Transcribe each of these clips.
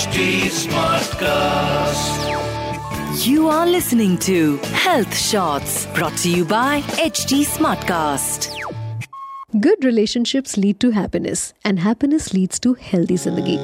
HD Smartcast. You are listening to Health Shots brought to you by HD Smartcast. Good relationships lead to happiness, and happiness leads to healthy zindagi.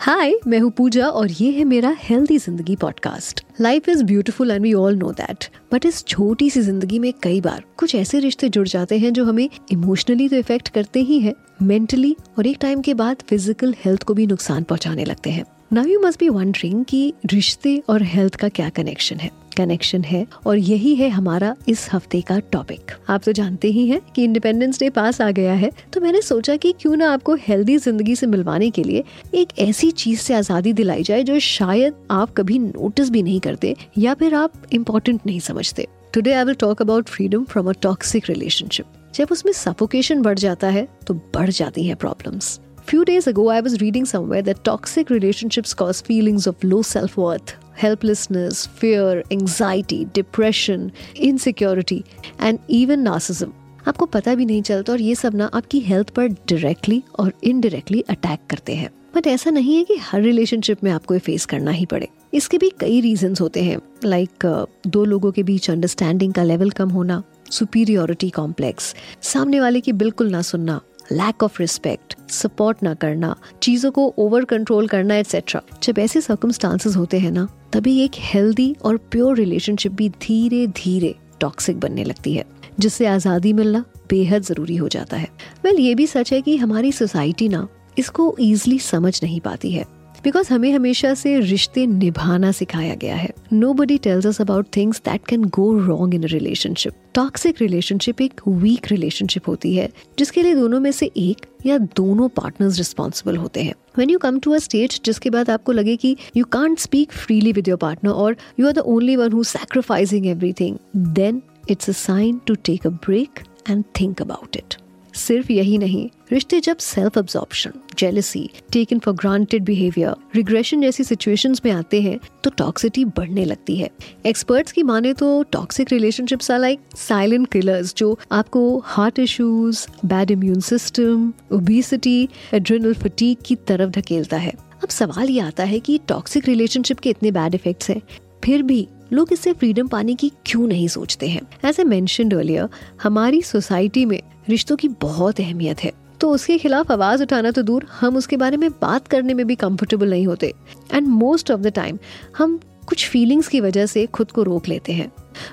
हाय मैं हूँ पूजा और ये है मेरा healthy Zindagi podcast life is beautiful and we all know that but इस छोटी सी ज़िंदगी में कई बार कुछ ऐसे रिश्ते जुड़ जाते हैं जो हमें इमोशनली तो इफ़ेक्ट करते ही हैं मेंटली और एक टाइम के बाद फ़िज़िकल हेल्थ को भी नुकसान पहुँचाने लगते हैं. Now you must be wondering कि रिश्ते और हेल्थ का क्या कनेक्शन है? कनेक्शन है और यही है हमारा इस हफ़्ते का टॉपिक आप तो जानते ही हैं कि इंडिपेंडेंस डे पास आ गया है तो मैंने सोचा कि क्यों ना आपको हेल्दी ज़िंदगी से मिलवाने के लिए एक ऐसी चीज़ से आज़ादी दिलाई जाए जो शायद आप कभी नोटिस भी नहीं करते या फिर आप इम्पोर्टेंट नहीं समझते. Today I will talk about freedom from a toxic relationship जब उसमें सफोकेशन बढ़ जाता है तो बढ़ जाती है problems Few days ago, I was reading somewhere that toxic relationships cause feelings of low self worth, helplessness, fear, anxiety, depression, insecurity, and even narcissism. आपको पता भी नहीं चलता और ये सब ना आपकी हेल्थ पर डायरेक्टली और इनडायरेक्टली अटैक करते हैं। बट ऐसा नहीं है कि हर रिलेशनशिप में आपको ये फेस करना ही पड़े। इसके भी कई रीजन होते हैं। लाइक like, दो लोगों के बीच अंडरस्टैंडिंग का लेवल कम होना सुपीरियोरिटी कॉम्प्लेक्स सामने वाले की बिल्कुल ना सुनना लैक ऑफ़ रिस्पेक्ट सपोर्ट ना करना चीज़ों को ओवर कंट्रोल करना एटसेट्रा जब ऐसे सर्कमस्टांसेस होते हैं ना तभी एक हेल्दी और प्योर रिलेशनशिप भी धीरे धीरे टॉक्सिक बनने लगती है जिससे आज़ादी मिलना बेहद ज़रूरी हो जाता है। वेल well, ये भी सच है कि हमारी सोसाइटी ना इसको ईजिली समझ नहीं पाती है बिकॉज़ हमें हमेशा से रिश्ते निभाना सिखाया गया है। Nobody tells us about things that can go wrong in relationship toxic relationship एक वीक रिलेशनशिप होती है, जिसके लिए दोनों में से एक या दोनों पार्टनर्स रिस्पॉन्सिबल होते हैं। When you come to a stage जिसके बाद आपको लगे कि you can't speak freely with your partner और you are the only one who sacrificing everything then it's a sign to take a break and think about it सिर्फ़ यही नहीं, रिश्ते जब self absorption jealousy taken for granted behaviour regression जैसी situations में आते हैं तो टॉक्सिटी बढ़ने लगती है। एक्सपर्ट्स की माने तो toxic relationships are like silent killers जो आपको heart issues bad immune system obesity adrenal fatigue की तरफ़ ढकेलता है। अब सवाल ये आता है कि टॉक्सिक रिलेशनशिप के इतने बैड इफेक्ट्स हैं, फिर भी लोग इससे फ्रीडम पाने की क्यों नहीं सोचते हैं? एज ए मैंशन अर्लियर हमारी सोसाइटी में रिश्तों की बहुत अहमियत है। तो उसके खिलाफ आवाज़ उठाना तो दूर, हम उसके बारे में बात करने में भी कंफर्टेबल नहीं होते। And most of the time हम कुछ फीलिंग्स की वजह से खुद को रोक लेते हैं।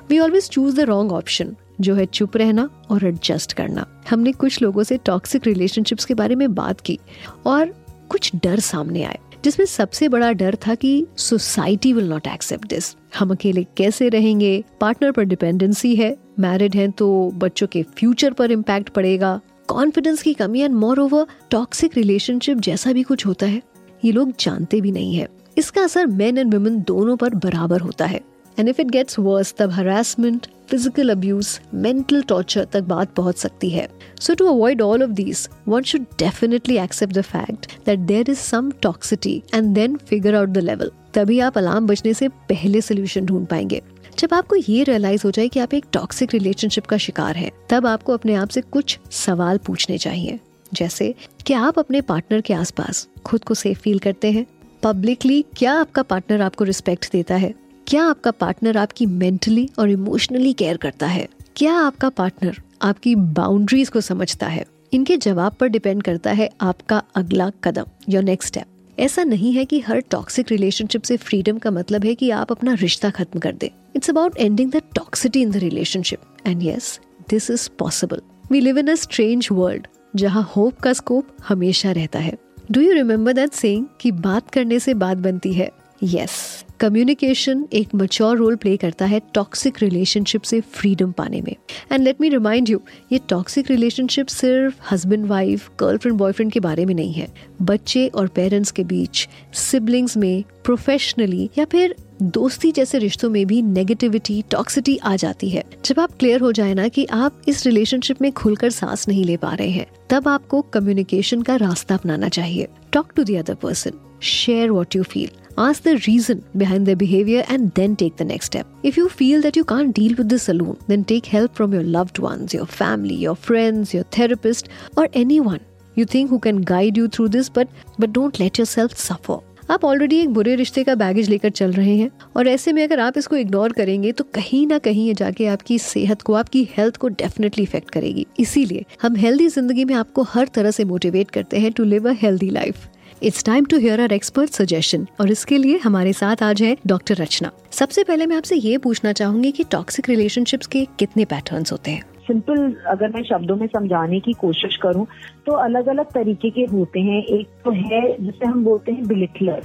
We always choose the wrong option जो है चुप रहना और एडजस्ट करना। हमने कुछ लोगों से टॉक्सिक रिलेशनशिप्स के बारे में बात की और कुछ डर सामने आए, जिसमें सबसे बड़ा डर था कि society will not accept this हम अकेले कैसे रहेंगे? पार्टनर पर डिपेंडेंसी है मैरिड हैं तो बच्चों के फ्यूचर पर इम्पैक्ट पड़ेगा कॉन्फिडेंस की कमी and moreover toxic relationship जैसा भी कुछ होता है, ये लोग जानते भी नहीं है। इसका असर मेन एंड वुमेन दोनों पर बराबर होता है। And if it gets worse तब harassment physical abuse mental torture तक बात पहुँच सकती है। So to avoid all of these one should definitely accept the fact that there is some toxicity and then figure out the level तभी आप alarm बजने से पहले सोल्यूशन ढूंढ पाएँगे। जब आपको ये रियलाइज़ हो जाए कि आप एक टॉक्सिक रिलेशनशिप का शिकार हैं, तब आपको अपने आप से कुछ सवाल पूछने चाहिए। जैसे क्या आप अपने पार्टनर के आसपास खुद को सेफ़ फील करते हैं? पब्लिकली क्या आपका पार्टनर आपको रिस्पेक्ट देता है? क्या आपका पार्टनर आपकी मेंटली और इमोशनली केयर करता है? क्या आपका पार्टनर आपकी बाउंड्रीज को समझता है? इनके जवाब पर डिपेंड करता है आपका अगला कदम योर नेक्स्ट स्टेप ऐसा नहीं है कि हर टॉक्सिक रिलेशनशिप से फ्रीडम का मतलब है कि आप अपना रिश्ता खत्म कर दें। It's about ending the toxicity in the relationship and yes this is possible we live in a strange world जहाँ होप का स्कोप हमेशा रहता है। Do you remember that saying कि बात करने से बात बनती है? यस कम्युनिकेशन एक मच्योर रोल प्ले करता है टॉक्सिक रिलेशनशिप से फ्रीडम पाने में। And let me remind you ये टॉक्सिक रिलेशनशिप सिर्फ़ हस्बैंड वाइफ गर्लफ्रेंड बॉयफ्रेंड के बारे में नहीं है। बच्चे और पेरेंट्स के बीच सिबलिंग्स में प्रोफेशनली या फिर दोस्ती जैसे रिश्तों में भी नेगेटिविटी टॉक्सिटी आ जाती है। जब आप क्लियर हो जाए ना कि आप इस रिलेशनशिप में खुलकर सांस नहीं ले पा रहे हैं, तब आपको कम्युनिकेशन का रास्ता अपनाना चाहिए। Talk to the other person share what you feel ask the reason behind behaviour and then take the next step if you feel that you can deal with this then take help from your loved your family your friends your therapist और anyone you think who can guide you through this but but don't let yourself suffer आप already एक बुरे रिश्ते का baggage लेकर चल रहे हैं और ऐसे में अगर आप इसको इग्नोर करेंगे तो कहीं ना कहीं ये जाके आपकी सेहत को, आपकी हेल्थ को डेफिनेटली इफ़ेक्ट करेगी। इसीलिए हम हेल्दी ज़िंदगी में आपको हर तरह से मोटिवेट करते हैं to live a healthy life it's time to hear our expert suggestion और इसके लिए हमारे साथ आज है डॉक्टर रचना। सबसे पहले मैं आपसे ये पूछना चाहूँगी कि टॉक्सिक रिलेशनशिप्स के कितने पैटर्न्स होते हैं। सिंपल अगर मैं शब्दों में समझाने की कोशिश करूँ तो अलग अलग तरीके के होते हैं। एक तो है, जिसे हम बोलते हैं बिलिटलर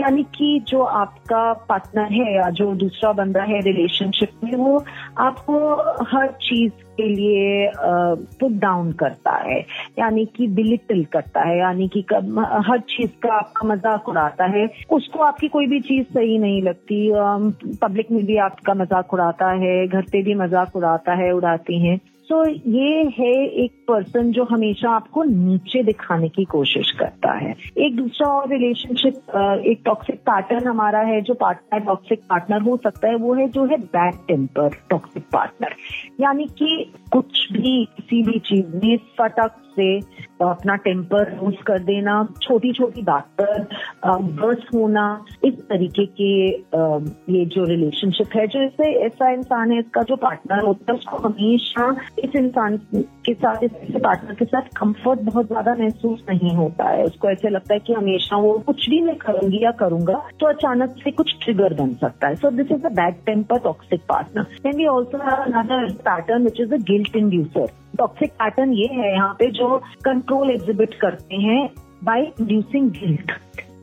यानी कि जो आपका पार्टनर है या जो दूसरा बंदा है रिलेशनशिप में, वो आपको हर चीज़ के लिए पुट डाउन करता है, यानी कि बिलिटल करता है, यानी कि हर चीज़ का आपका मज़ाक उड़ाता है। उसको आपकी कोई भी चीज़ सही नहीं लगती। पब्लिक में भी आपका मज़ाक उड़ाता है, घर पे भी मज़ाक उड़ाता है, उड़ाती हैं। तो ये है एक पर्सन जो हमेशा आपको नीचे दिखाने की कोशिश करता है। एक दूसरा और रिलेशनशिप एक टॉक्सिक पैटर्न हमारा है, जो पार्टनर टॉक्सिक पार्टनर हो सकता है, वो है जो है बैड टेम्पर टॉक्सिक पार्टनर यानी कि कुछ भी, किसी भी चीज़ में फटक से अपना टेम्पर लूज कर देना छोटी छोटी बात पर बर्स होना, इस तरीके के ये जो रिलेशनशिप है जो ऐसे ऐसा इंसान है, इसका जो पार्टनर होता है, उसको हमेशा इस इंसान के साथ, इस पार्टनर के साथ कंफर्ट बहुत ज़्यादा महसूस नहीं होता है। उसको ऐसे लगता है कि हमेशा वो कुछ भी मैं करूँगी या करूँगा तो अचानक से कुछ ट्रिगर बन सकता है। So this is a bad temper toxic partner then we also have another pattern which is a guilt inducer toxic pattern ये है यहाँ पे जो कंट्रोल एग्जिबिट करते हैं बाय इंड्यूसिंग गिल्ट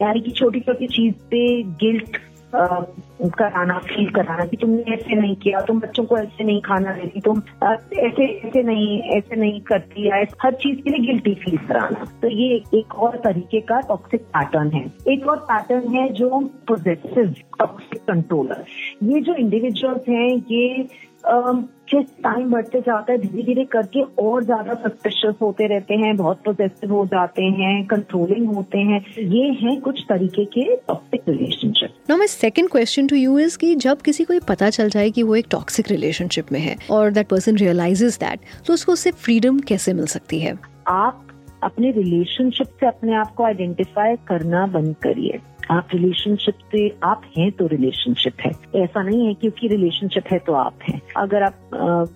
यानी कि छोटी छोटी चीज़ पे गिल्ट कराना फील कराना कि तुमने ऐसे नहीं किया, तुम बच्चों को ऐसे नहीं खाना देती, तुम ऐसे ऐसे नहीं ऐसे नहीं करती या हर चीज़ के लिए गिल्टी फील कराना। तो ये एक और तरीके का टॉक्सिक पैटर्न है। एक और पैटर्न है जो पोजेसिव टॉक्सिक कंट्रोलर ये जो इंडिविजुअल्स हैं, ये जिस टाइम बढ़ते जाता है धीरे धीरे करके और ज़्यादा सस्पिशियस होते रहते हैं बहुत प्रोजेसिव हो जाते हैं कंट्रोलिंग होते हैं। ये हैं कुछ तरीके के toxic relationship now my second question to you is कि जब किसी को ये पता चल जाए कि वो एक टॉक्सिक रिलेशनशिप में है और दैट पर्सन रियलाइजेस दैट तो उसको उससे फ्रीडम कैसे मिल सकती है? आप अपने रिलेशनशिप से अपने आप को आइडेंटिफाई करना बंद करिए। आप रिलेशनशिप से आप हैं तो रिलेशनशिप है। ऐसा नहीं है क्योंकि रिलेशनशिप है तो आप हैं। अगर आप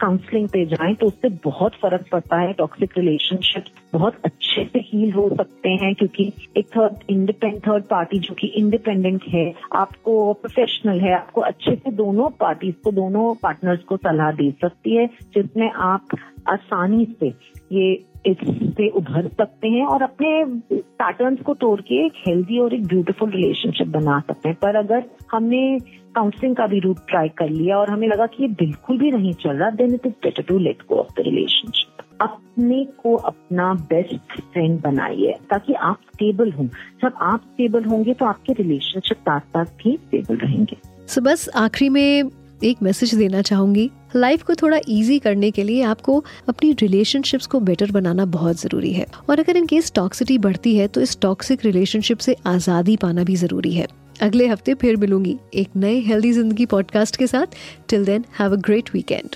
काउंसलिंग पे जाएँ तो उससे बहुत फ़र्क पड़ता है। टॉक्सिक रिलेशनशिप बहुत अच्छे से हील हो सकते हैं क्योंकि एक थर्ड इंडिपेंडेंट थर्ड पार्टी जो कि इंडिपेंडेंट है, आपको प्रोफेशनल है, आपको अच्छे से दोनों पार्टीज़ को, दोनों पार्टनर्स को सलाह दे सकती है, जिसमें आप आसानी से ये इससे उभर सकते हैं और अपने पैटर्न्स को तोड़ के एक हेल्दी और एक ब्यूटीफुल रिलेशनशिप बना सकते हैं। पर अगर हमने काउंसलिंग का भी रूट ट्राई कर लिया और हमें लगा कि ये बिल्कुल भी नहीं चल रहा then it is better to let go of the relationship अपने को अपना बेस्ट फ्रेंड बनाइए ताकि आप स्टेबल हों। जब आप स्टेबल होंगे तो आपके रिलेशनशिप साथ भी स्टेबल रहेंगे। सो so, बस आखिरी में एक मैसेज देना चाहूँगी। लाइफ को थोड़ा इजी करने के लिए आपको अपनी रिलेशनशिप्स को बेटर बनाना बहुत ज़रूरी है। और अगर इनकेस टॉक्सिटी बढ़ती है तो इस टॉक्सिक रिलेशनशिप से आज़ादी पाना भी ज़रूरी है। अगले हफ़्ते फिर मिलूँगी एक नए हेल्दी ज़िंदगी पॉडकास्ट के साथ। Till then have a great weekend